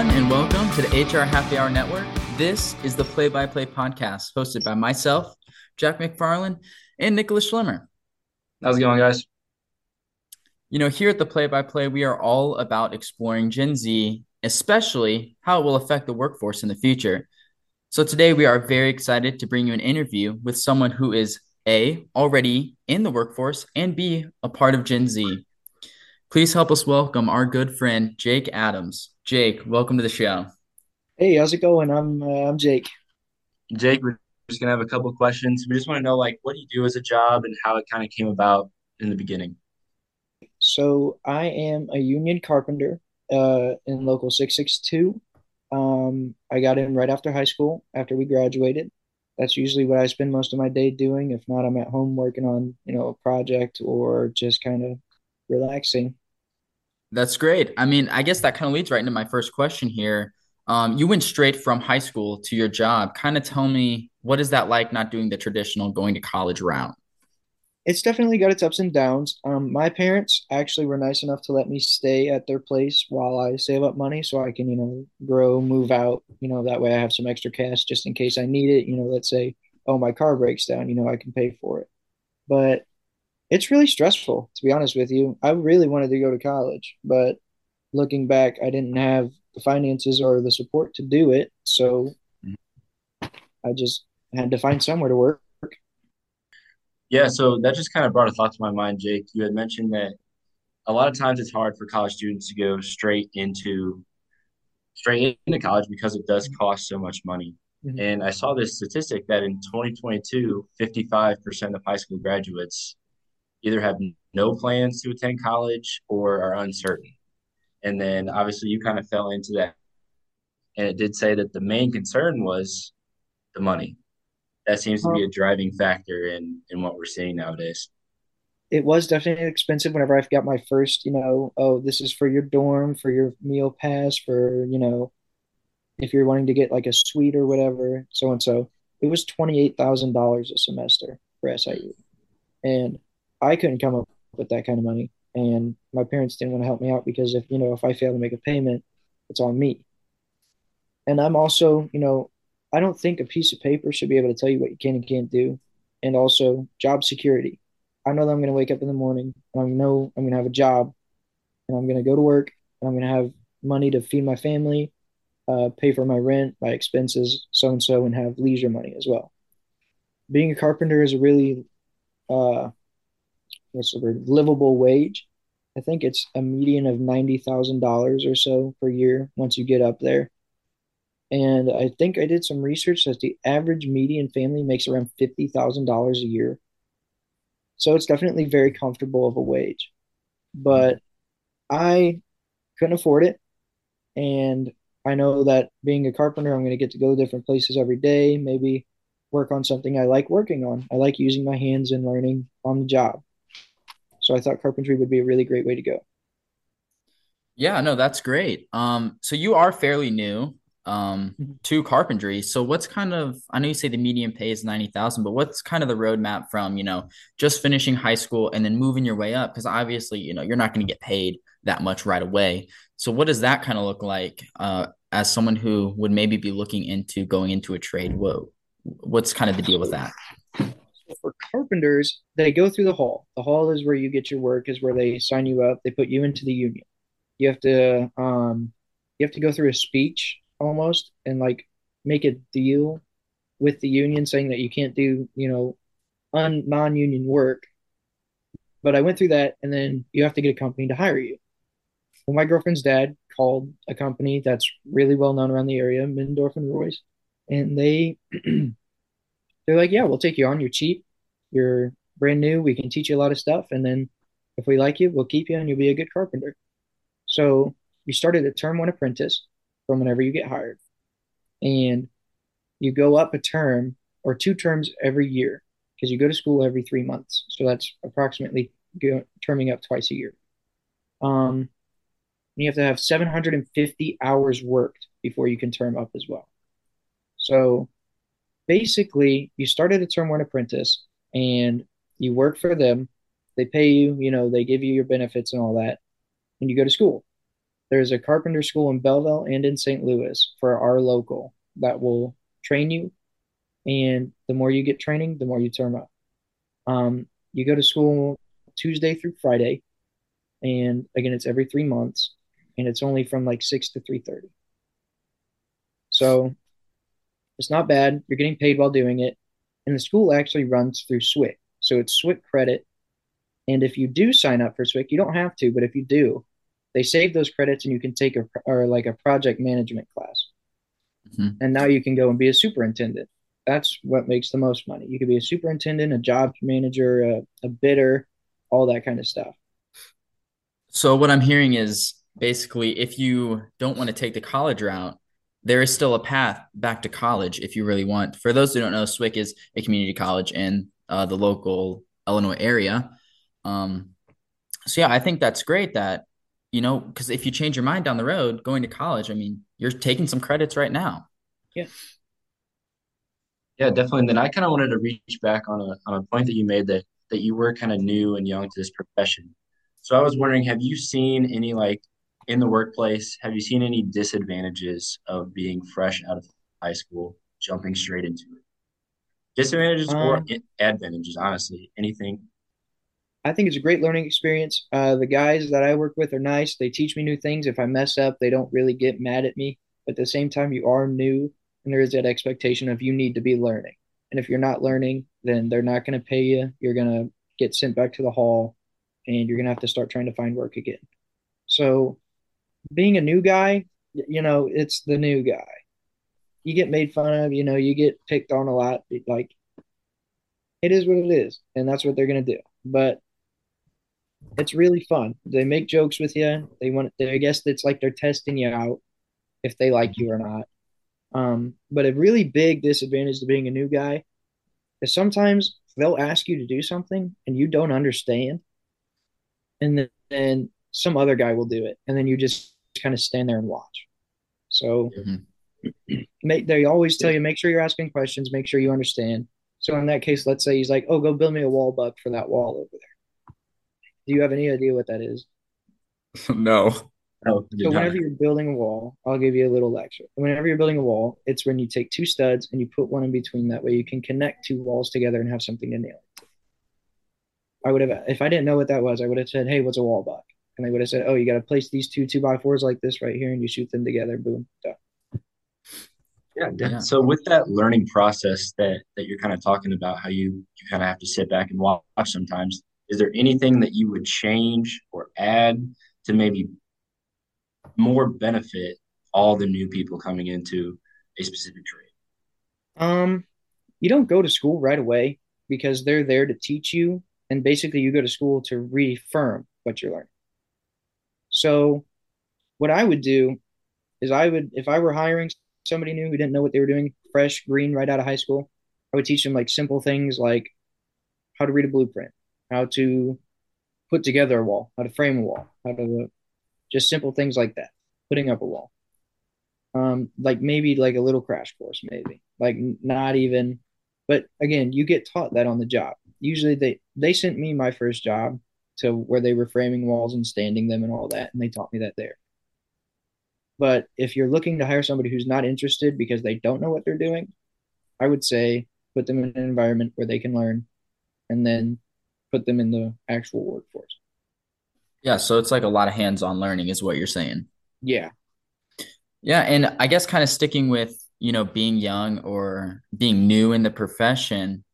Everyone, and welcome to the HR Happy Hour Network. This is the Play by Play podcast hosted by myself, Jack McFarlane, and Nicholas Schlemmer. How's it going, guys? You know, here at the Play by Play, we are all about exploring Gen Z, especially how it will affect the workforce in the future. So today we are very excited to bring you an interview with someone who is A, already in the workforce, and B, a part of Gen Z. Please help us welcome our good friend, Jake Adams. Jake, welcome to the show. Hey, how's it going? I'm uh, I'm Jake. Jake, we're just gonna have a couple of questions. We just want to know, like, what do you do as a job and how it kind of came about in the beginning. So I am a union carpenter uh, in local 662. Um, I got in right after high school, after we graduated. That's usually what I spend most of my day doing. If not, I'm at home working on, you know, a project or just kind of relaxing. That's great. I mean, I guess that kind of leads right into my first question here. Um, you went straight from high school to your job. Kind of tell me what is that like not doing the traditional going to college route? It's definitely got its ups and downs. Um, my parents actually were nice enough to let me stay at their place while I save up money so I can, you know, grow, move out. You know, that way I have some extra cash just in case I need it. You know, let's say, oh, my car breaks down, you know, I can pay for it. But it's really stressful, to be honest with you. I really wanted to go to college, but looking back, I didn't have the finances or the support to do it. So I just had to find somewhere to work. Yeah, so that just kind of brought a thought to my mind, Jake. You had mentioned that a lot of times it's hard for college students to go straight into straight into college because it does cost so much money. Mm-hmm. And I saw this statistic that in 2022, 55% of high school graduates either have no plans to attend college or are uncertain. And then obviously you kind of fell into that. And it did say that the main concern was the money. That seems to be a driving factor in in what we're seeing nowadays. It was definitely expensive whenever I've got my first, you know, oh, this is for your dorm, for your meal pass, for, you know, if you're wanting to get like a suite or whatever, so and so. It was $28,000 a semester for SIU. And I couldn't come up with that kind of money. And my parents didn't want to help me out because if, you know, if I fail to make a payment, it's on me. And I'm also, you know, I don't think a piece of paper should be able to tell you what you can and can't do. And also job security. I know that I'm going to wake up in the morning and I know I'm going to have a job and I'm going to go to work and I'm going to have money to feed my family, uh, pay for my rent, my expenses, so and so, and have leisure money as well. Being a carpenter is a really, uh, what's the word, livable wage. I think it's a median of $90,000 or so per year once you get up there. And I think I did some research that the average median family makes around $50,000 a year. So it's definitely very comfortable of a wage. But I couldn't afford it. And I know that being a carpenter, I'm going to get to go to different places every day, maybe work on something I like working on. I like using my hands and learning on the job. So I thought carpentry would be a really great way to go. Yeah, no, that's great. Um, so you are fairly new um mm-hmm. to carpentry. So what's kind of I know you say the median pay is 90,000, but what's kind of the roadmap from, you know, just finishing high school and then moving your way up because obviously, you know, you're not going to get paid that much right away. So what does that kind of look like uh as someone who would maybe be looking into going into a trade? Whoa. What's kind of the deal with that? For carpenters, they go through the hall. The hall is where you get your work, is where they sign you up, they put you into the union. You have to um you have to go through a speech almost and like make a deal with the union saying that you can't do, you know, un- non-union work. But I went through that and then you have to get a company to hire you. Well, my girlfriend's dad called a company that's really well known around the area, Middendorf and Royce, and they they're like, "Yeah, we'll take you on. You're cheap. You're brand new. We can teach you a lot of stuff, and then if we like you, we'll keep you, and you'll be a good carpenter." So you started a term one apprentice, from whenever you get hired. And you go up a term or two terms every year because you go to school every three months. So that's approximately go, terming up twice a year. Um, you have to have 750 hours worked before you can term up as well. So basically, you start at a term one apprentice and you work for them. They pay you, you know, they give you your benefits and all that, and you go to school. there's a carpenter school in Belleville and in St. Louis for our local that will train you. And the more you get training, the more you term up. Um, you go to school Tuesday through Friday, and again, it's every three months, and it's only from like six to three thirty. So it's not bad. You're getting paid while doing it, and the school actually runs through SWIC, so it's SWIC credit. And if you do sign up for SWIC, you don't have to, but if you do, they save those credits, and you can take a or like a project management class, mm-hmm. and now you can go and be a superintendent that's what makes the most money. You could be a superintendent, a job manager, a, a bidder, all that kind of stuff. So what I'm hearing is basically if you don't want to take the college route, there is still a path back to college if you really want. For those who don't know, SWIC is a community college in uh, the local Illinois area. Um, so yeah, I think that's great that you know because if you change your mind down the road going to college, I mean, you're taking some credits right now. Yeah. Yeah, definitely. And then I kind of wanted to reach back on a on a point that you made that that you were kind of new and young to this profession. So I was wondering, have you seen any like in the workplace, have you seen any disadvantages of being fresh out of high school, jumping straight into it? Disadvantages um, or advantages, honestly, anything. I think it's a great learning experience. Uh, the guys that I work with are nice. They teach me new things. If I mess up, they don't really get mad at me. But at the same time, you are new and there is that expectation of you need to be learning. And if you're not learning, then they're not going to pay you. You're going to get sent back to the hall and you're going to have to start trying to find work again. So, being a new guy, you know, it's the new guy. You get made fun of, you know, you get picked on a lot. Like, it is what it is. And that's what they're to do. But it's really fun. They make jokes with you. They want, I guess it's like they're testing you out if they like you or not. Um, but a really big disadvantage to being a new guy is sometimes they'll ask you to do something and you don't understand, and then some other guy will do it, and then you just kind of stand there and watch. So mm-hmm. make, they always tell you make sure you're asking questions, make sure you understand. So in that case, let's say he's like, "Oh, go build me a wall buck for that wall over there." Do you have any idea what that is? no. So whenever you're building a wall, I'll give you a little lecture. Whenever you're building a wall, it's when you take two studs and you put one in between. That way, you can connect two walls together and have something to nail. I would have, if I didn't know what that was, I would have said, "Hey, what's a wall buck?" And they would have said, "Oh, you got to place these two two by fours like this right here, and you shoot them together. Boom, done." Yeah, yeah. So with that learning process that that you're kind of talking about, how you you kind of have to sit back and watch sometimes. Is there anything that you would change or add to maybe more benefit all the new people coming into a specific trade? Um, you don't go to school right away because they're there to teach you, and basically you go to school to reaffirm what you're learning. So, what I would do is I would, if I were hiring somebody new who didn't know what they were doing, fresh, green, right out of high school, I would teach them like simple things like how to read a blueprint, how to put together a wall, how to frame a wall, how to just simple things like that. Putting up a wall. Um, like maybe like a little crash course, maybe. Like not even but again, you get taught that on the job. Usually they they sent me my first job to where they were framing walls and standing them and all that, and they taught me that there. But if you're looking to hire somebody who's not interested because they don't know what they're doing, I would say put them in an environment where they can learn and then put them in the actual workforce. Yeah, so it's like a lot of hands-on learning is what you're saying. Yeah. Yeah, and I guess kind of sticking with, you know, being young or being new in the profession,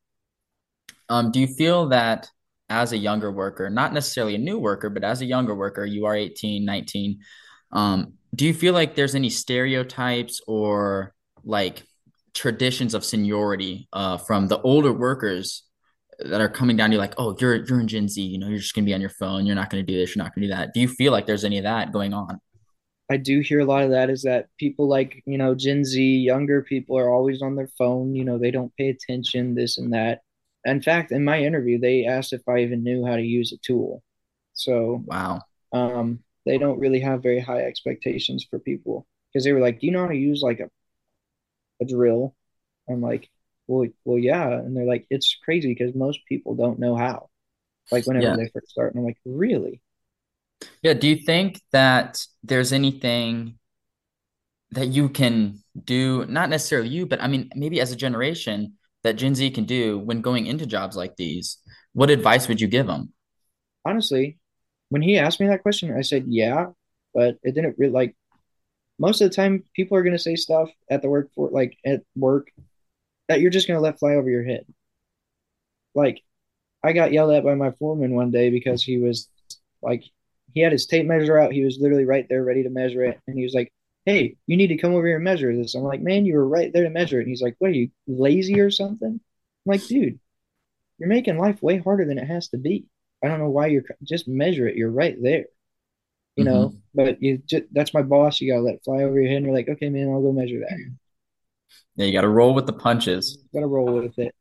um, do you feel that as a younger worker, not necessarily a new worker, but as a younger worker, you are 18, 19, um, do you feel like there's any stereotypes or like traditions of seniority uh, from the older workers that are coming down to you like, oh, you're you're in Gen Z, you know, you're just gonna be on your phone, you're not gonna do this, you're not gonna do that. Do you feel like there's any of that going on? I do hear a lot of that is that people like, you know, Gen Z, younger people are always on their phone, you know, they don't pay attention, this and that. In fact, in my interview, they asked if I even knew how to use a tool. So wow. Um, they don't really have very high expectations for people because they were like, Do you know how to use like a a drill? I'm like, well, well, yeah. And they're like, it's crazy because most people don't know how. Like whenever yeah. they first start, and I'm like, really? Yeah, do you think that there's anything that you can do, not necessarily you, but I mean, maybe as a generation that Gen Z can do when going into jobs like these? What advice would you give them? Honestly, when he asked me that question, I said yeah, but it didn't really like most of the time people are going to say stuff at the work for like at work that you're just going to let fly over your head. Like I got yelled at by my foreman one day because he was like he had his tape measure out. He was literally right there ready to measure it. And he was like, Hey, you need to come over here and measure this. I'm like, Man, you were right there to measure it. And he's like, What are you lazy or something? I'm like, dude, you're making life way harder than it has to be. I don't know why you're just measure it. You're right there, you know. hmm But you just, that's my boss. You gotta let it fly over your head. And you're like, okay, man, I'll go measure that. Yeah, you got to roll with the punches. Gotta roll with it.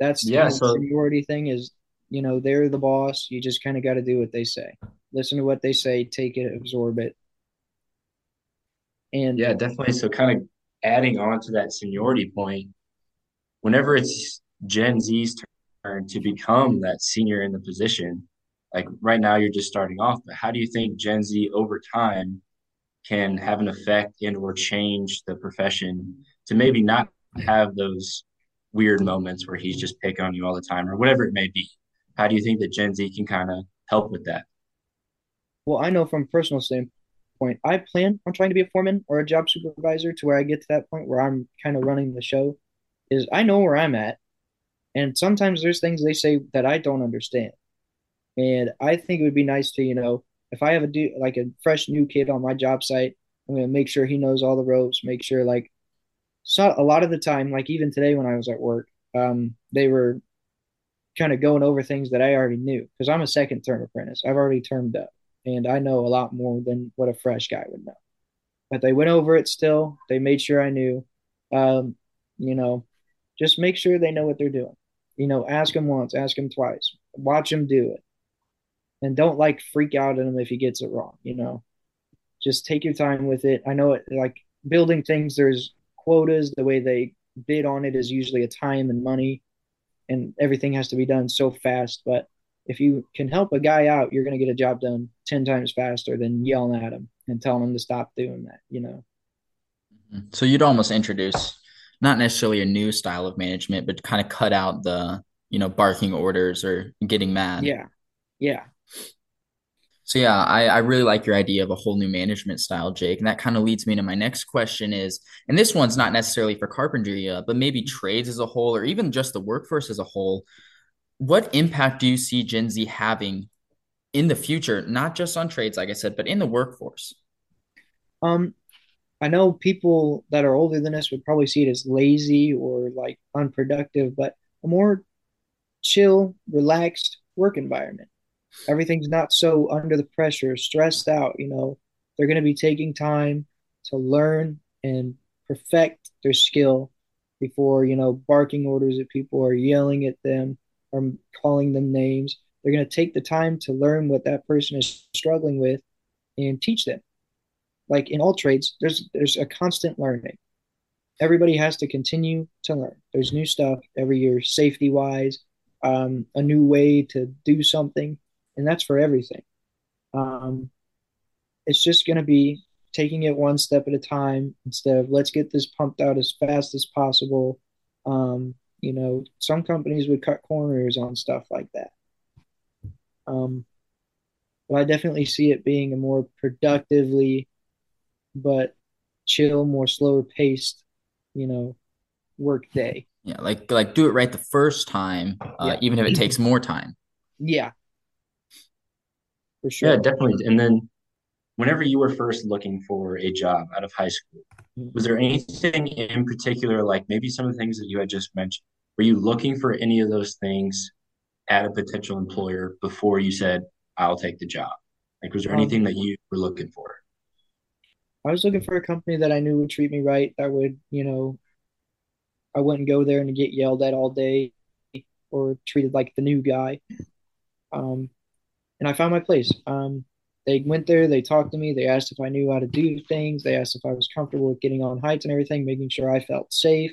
That's Yeah, kind of the so seniority thing. Is you know they're the boss. You just kind of got to do what they say. Listen to what they say. Take it. Absorb it. And yeah, definitely. So kind of adding on to that seniority point, whenever it's Gen Z's turn to become that senior in the position, like right now you're just starting off, but how do you think Gen Z over time can have an effect and or change the profession to maybe not have those weird moments where he's just picking on you all the time or whatever it may be? How do you think that Gen Z can kind of help with that? well, I know from a personal standpoint, I plan on trying to be a foreman or a job supervisor to where I get to that point where I'm kind of running the show. Is I know where I'm at, and sometimes there's things they say that I don't understand. And I think it would be nice to, you know, if I have a do like a fresh new kid on my job site, I'm gonna make sure he knows all the ropes, make sure like so a lot of the time, like even today when I was at work, um, they were kind of going over things that I already knew because I'm a second term apprentice. I've already termed up and I know a lot more than what a fresh guy would know. But they went over it still. They made sure I knew. Um, you know, just make sure they know what they're doing. You know, ask him once, ask him twice, watch him do it and don't like freak out at him if he gets it wrong. You know, just take your time with it. I know it like building things. There's quotas. The way they bid on it is usually a time and money, and everything has to be done so fast. But if you can help a guy out, you're going to get a job done ten times faster than yelling at him and telling him to stop doing that. You know. So you'd almost introduce not necessarily a new style of management, but kind of cut out the, you know, barking orders or getting mad. Yeah. Yeah. So yeah, I, I really like your idea of a whole new management style, Jake. And that kind of leads me to my next question is, and this one's not necessarily for carpentry, uh, but maybe trades as a whole, or even just the workforce as a whole. What impact do you see Gen Z having in the future, not just on trades, like I said, but in the workforce? Um, I know people that are older than us would probably see it as lazy or like unproductive, but a more chill, relaxed work environment. Everything's not so under the pressure, stressed out, you know. They're going to be taking time to learn and perfect their skill before, you know, barking orders at people or yelling at them or calling them names. They're going to take the time to learn what that person is struggling with and teach them. Like in all trades, there's there's a constant learning. Everybody has to continue to learn. There's new stuff every year, safety wise, um, a new way to do something, and that's for everything. Um, it's just going to be taking it one step at a time instead of let's get this pumped out as fast as possible. Um, you know, some companies would cut corners on stuff like that. Um, but I definitely see it being a more productively but chill, more slower paced, you know, work day. Yeah, like like do it right the first time, uh, Yeah. even if it takes more time. Yeah, for sure. Yeah, definitely. And then whenever you were first looking for a job out of high school, was there anything in particular, like maybe some of the things that you had just mentioned? Were you looking for any of those things at a potential employer before you said, I'll take the job? Like, was there Um, anything that you were looking for? I was looking for a company that I knew would treat me right, that would, you know, I wouldn't go there and get yelled at all day or treated like the new guy. Um, and I found my place. Um, they went there, they talked to me, they asked if I knew how to do things, they asked if I was comfortable with getting on heights and everything, making sure I felt safe.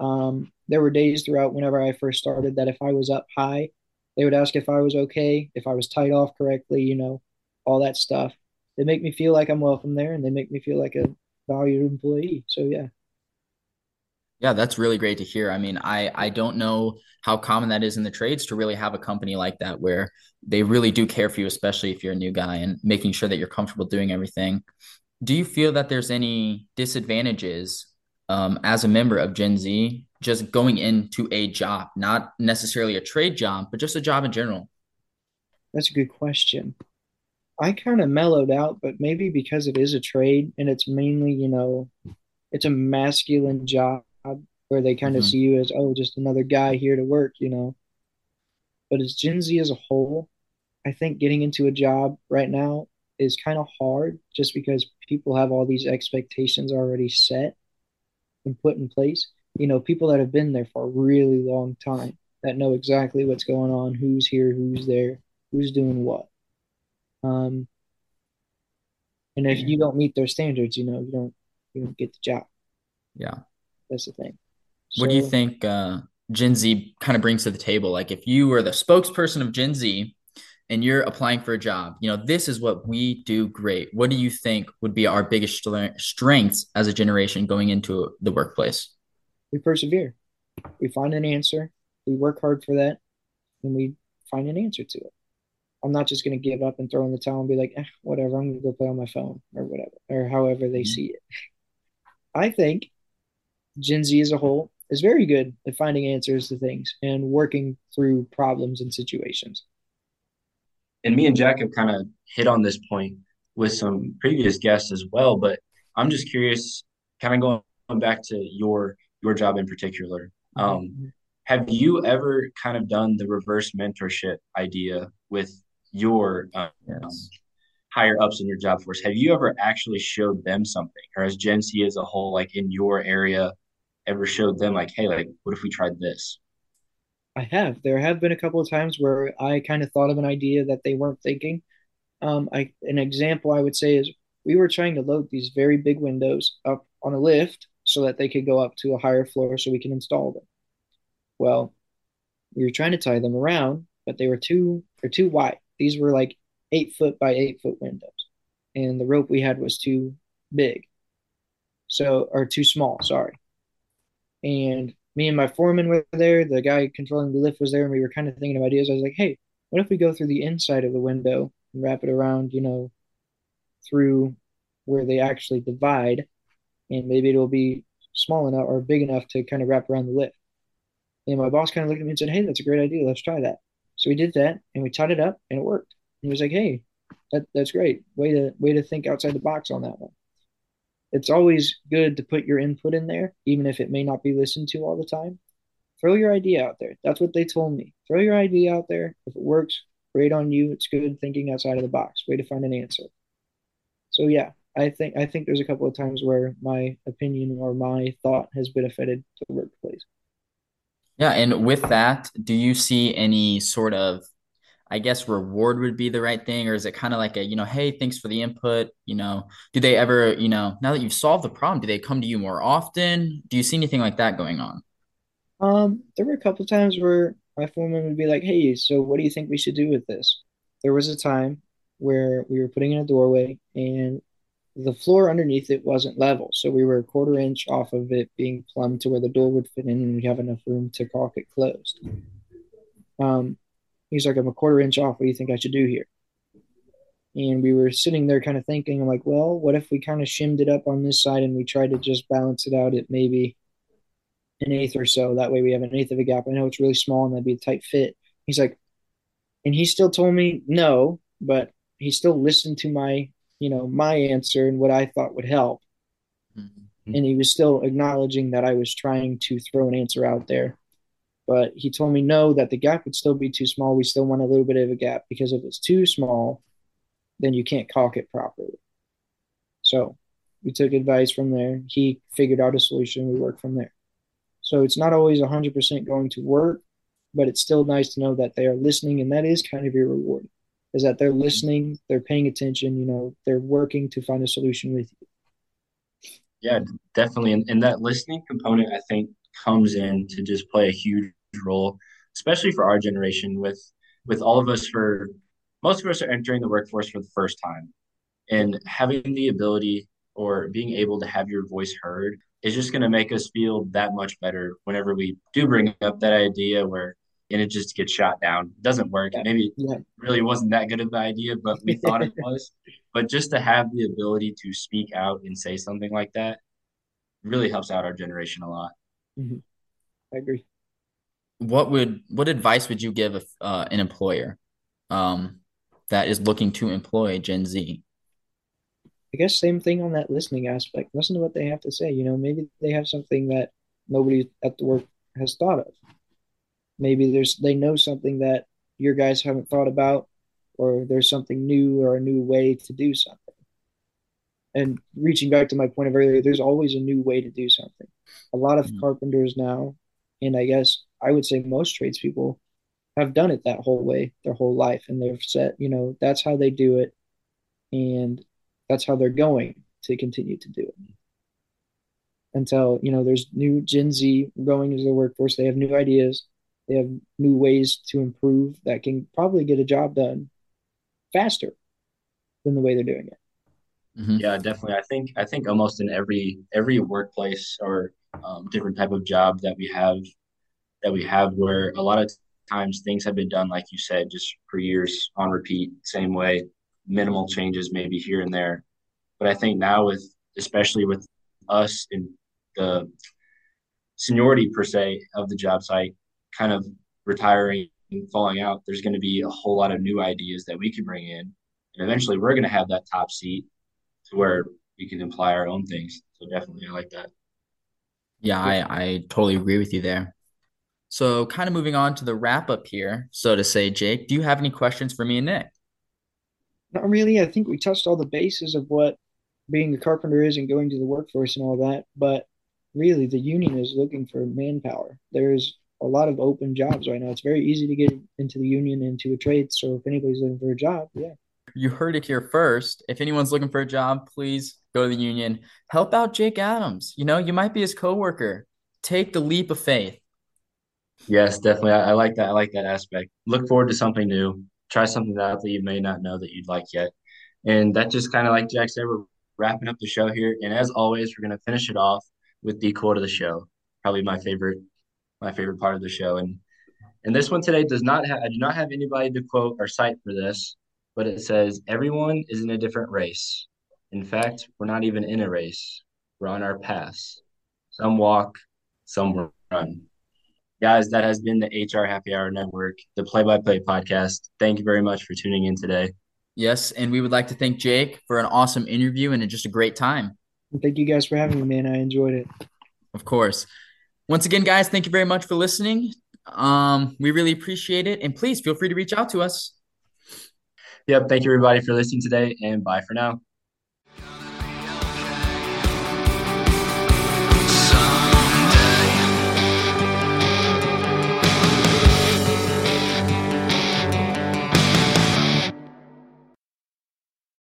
Um, there were days throughout whenever I first started that if I was up high, they would ask if I was okay, if I was tied off correctly, you know. all that stuff. They make me feel like I'm welcome there, and they make me feel like a valued employee. So yeah. Yeah, that's really great to hear. I mean, I I don't know how common that is in the trades to really have a company like that where they really do care for you, especially if you're a new guy and making sure that you're comfortable doing everything. Do you feel that there's any disadvantages um, as a member of Gen Z just going into a job, not necessarily a trade job, but just a job in general? That's a good question. I kind of mellowed out, but maybe because it is a trade and it's mainly, you know, it's a masculine job where they kind of hmm see you as, oh, just another guy here to work, you know. But as Gen Z as a whole, I think getting into a job right now is kind of hard just because people have all these expectations already set and put in place. You know, people that have been there for a really long time that know exactly what's going on, who's here, who's there, who's doing what. Um, and if you don't meet their standards, you know, you don't you don't get the job. Yeah. That's the thing. What do you think uh, Gen Z kind of brings to the table? Like, if you were the spokesperson of Gen Z and you're applying for a job, you know, this is what we do great. What do you think would be our biggest stre- strengths as a generation going into the workplace? we persevere. We find an answer. We work hard for that, and we find an answer to it. I'm not just going to give up and throw in the towel and be like, eh, whatever, I'm going to go play on my phone or whatever, or however they Mhm. see it. I think Gen Z as a whole is very good at finding answers to things and working through problems and situations. And me and Jack have kind of hit on this point with some previous guests as well, but I'm just curious, kind of going back to your your job in particular. Um, Mhm. have you ever kind of done the reverse mentorship idea with your um, Yes. higher ups in your job force? Have you ever actually showed them something, or has Gen Z as a whole, like in your area, ever showed them like, hey, like, what if we tried this? I have. There have been a couple of times where I kind of thought of an idea that they weren't thinking. Um, I an example I would say is we were trying to load these very big windows up on a lift so that they could go up to a higher floor so we can install them. Well, we were trying to tie them around, but they were too they're too wide. These were like eight foot by eight foot windows, and the rope we had was too big, so or too small. Sorry. And me and my foreman were there. The guy controlling the lift was there, and we were kind of thinking of ideas. I was like, hey, what if we go through the inside of the window and wrap it around, you know, through where they actually divide, and maybe it'll be small enough or big enough to kind of wrap around the lift. And my boss kind of looked at me and said, Hey, that's a great idea. Let's try that. So we did that and we tied it up and it worked. And he was like, Hey, that, that's great. Way to way to think outside the box on that one. It's always good to put your input in there, even if it may not be listened to all the time. Throw your idea out there. That's what they told me. Throw your idea out there. If it works, great on you. It's good thinking outside of the box. Way to find an answer. So yeah, I think I think there's a couple of times where my opinion or my thought has benefited the workplace. Yeah, and with that, do you see any sort of, I guess, reward would be the right thing, or is it kind of like a, you know, hey, thanks for the input, you know, do they ever, you know, now that you've solved the problem, do they come to you more often? Do you see anything like that going on? Um, there were a couple times where my foreman would be like, "Hey, so what do you think we should do with this?" There was a time where we were putting in a doorway and the floor underneath it wasn't level, so we were a quarter inch off of it being plumbed to where the door would fit in and we'd have enough room to caulk it closed. Um, he's like, "I'm a quarter inch off. What do you think I should do here?" And we were sitting there kind of thinking, I'm like, "Well, what if we kind of shimmed it up on this side and we tried to just balance it out at maybe an eighth or so. That way we have an eighth of a gap. I know it's really small and that'd be a tight fit. He's like, and he still told me no, but he still listened to my, you know, my answer and what I thought would help. Mhm. And he was still acknowledging that I was trying to throw an answer out there. But he told me no, that the gap would still be too small. We still want a little bit of a gap because if it's too small, then you can't caulk it properly. So we took advice from there. He figured out a solution. We worked from there. So it's not always 100% going to work, but it's still nice to know that they are listening. And that is kind of your reward is that they're listening, they're paying attention, you know, they're working to find a solution with you. Yeah, definitely. And, and that listening component, I think, comes in to just play a huge role, especially for our generation with with all of us for most of us are entering the workforce for the first time. And having the ability or being able to have your voice heard is just going to make us feel that much better whenever we do bring up that idea where and it just gets shot down. It doesn't work. Maybe Yeah. it really wasn't that good of an idea, but we thought it was. But just to have the ability to speak out and say something like that really helps out our generation a lot. Mhm. I agree. What would what advice would you give uh, an employer um, that is looking to employ Gen Z? I guess same thing on that listening aspect. Listen to what they have to say. You know, maybe they have something that nobody at the work has thought of. Maybe there's they know something that your guys haven't thought about, or there's something new or a new way to do something. And reaching back to my point of earlier, there's always a new way to do something. A lot of Mhm. carpenters now, and I guess I would say most tradespeople have done it that whole way their whole life, and they've said, you know, that's how they do it, and that's how they're going to continue to do it until you know there's new Gen Z going into the workforce. They have new ideas, they have new ways to improve that can probably get a job done faster than the way they're doing it. hmm Yeah, definitely. I think I think almost in every every workplace or um, different type of job that we have that we have where a lot of times things have been done like you said just for years on repeat, same way, minimal changes maybe here and there. But I think now with especially with us in the seniority per se of the job site kind of retiring and falling out, there's going to be a whole lot of new ideas that we can bring in. And eventually we're going to have that top seat to where we can apply our own things. So definitely, I like that. Yeah, I, I totally agree with you there. So, kind of moving on to the wrap up here, so to say, Jake, do you have any questions for me and Nick? Not really. I think we touched all the bases of what being a carpenter is and going to the workforce and all that. But really, the union is looking for manpower. There's a lot of open jobs right now. It's very easy to get into the union into a trade. So if anybody's looking for a job, yeah, You heard it here first. If anyone's looking for a job, please go to the union. Help out Jake Adams. You know, you might be his coworker. Take the leap of faith. Yes, definitely. I, I like that. I like that aspect. Look forward to something new. Try something out that you may not know that you'd like yet. And that just kind of like Jack said, we're wrapping up the show here. And as always, we're going to finish it off with the quote of the show. Probably my favorite, my favorite part of the show. And and this one today does not have. I do not have anybody to quote or cite for this, but it says everyone is in a different race. In fact, we're not even in a race. We're on our paths. Some walk, some run. Guys, that has been the HR Happy Hour Network, the play by play podcast. Thank you very much for tuning in today. Yes, and we would like to thank Jake for an awesome interview and just a great time. thank you guys for having me, man. I enjoyed it. Of course. Once again, guys, thank you very much for listening. Um, we really appreciate it, and please feel free to reach out to us. Yep. Thank you, everybody, for listening today, and bye for now.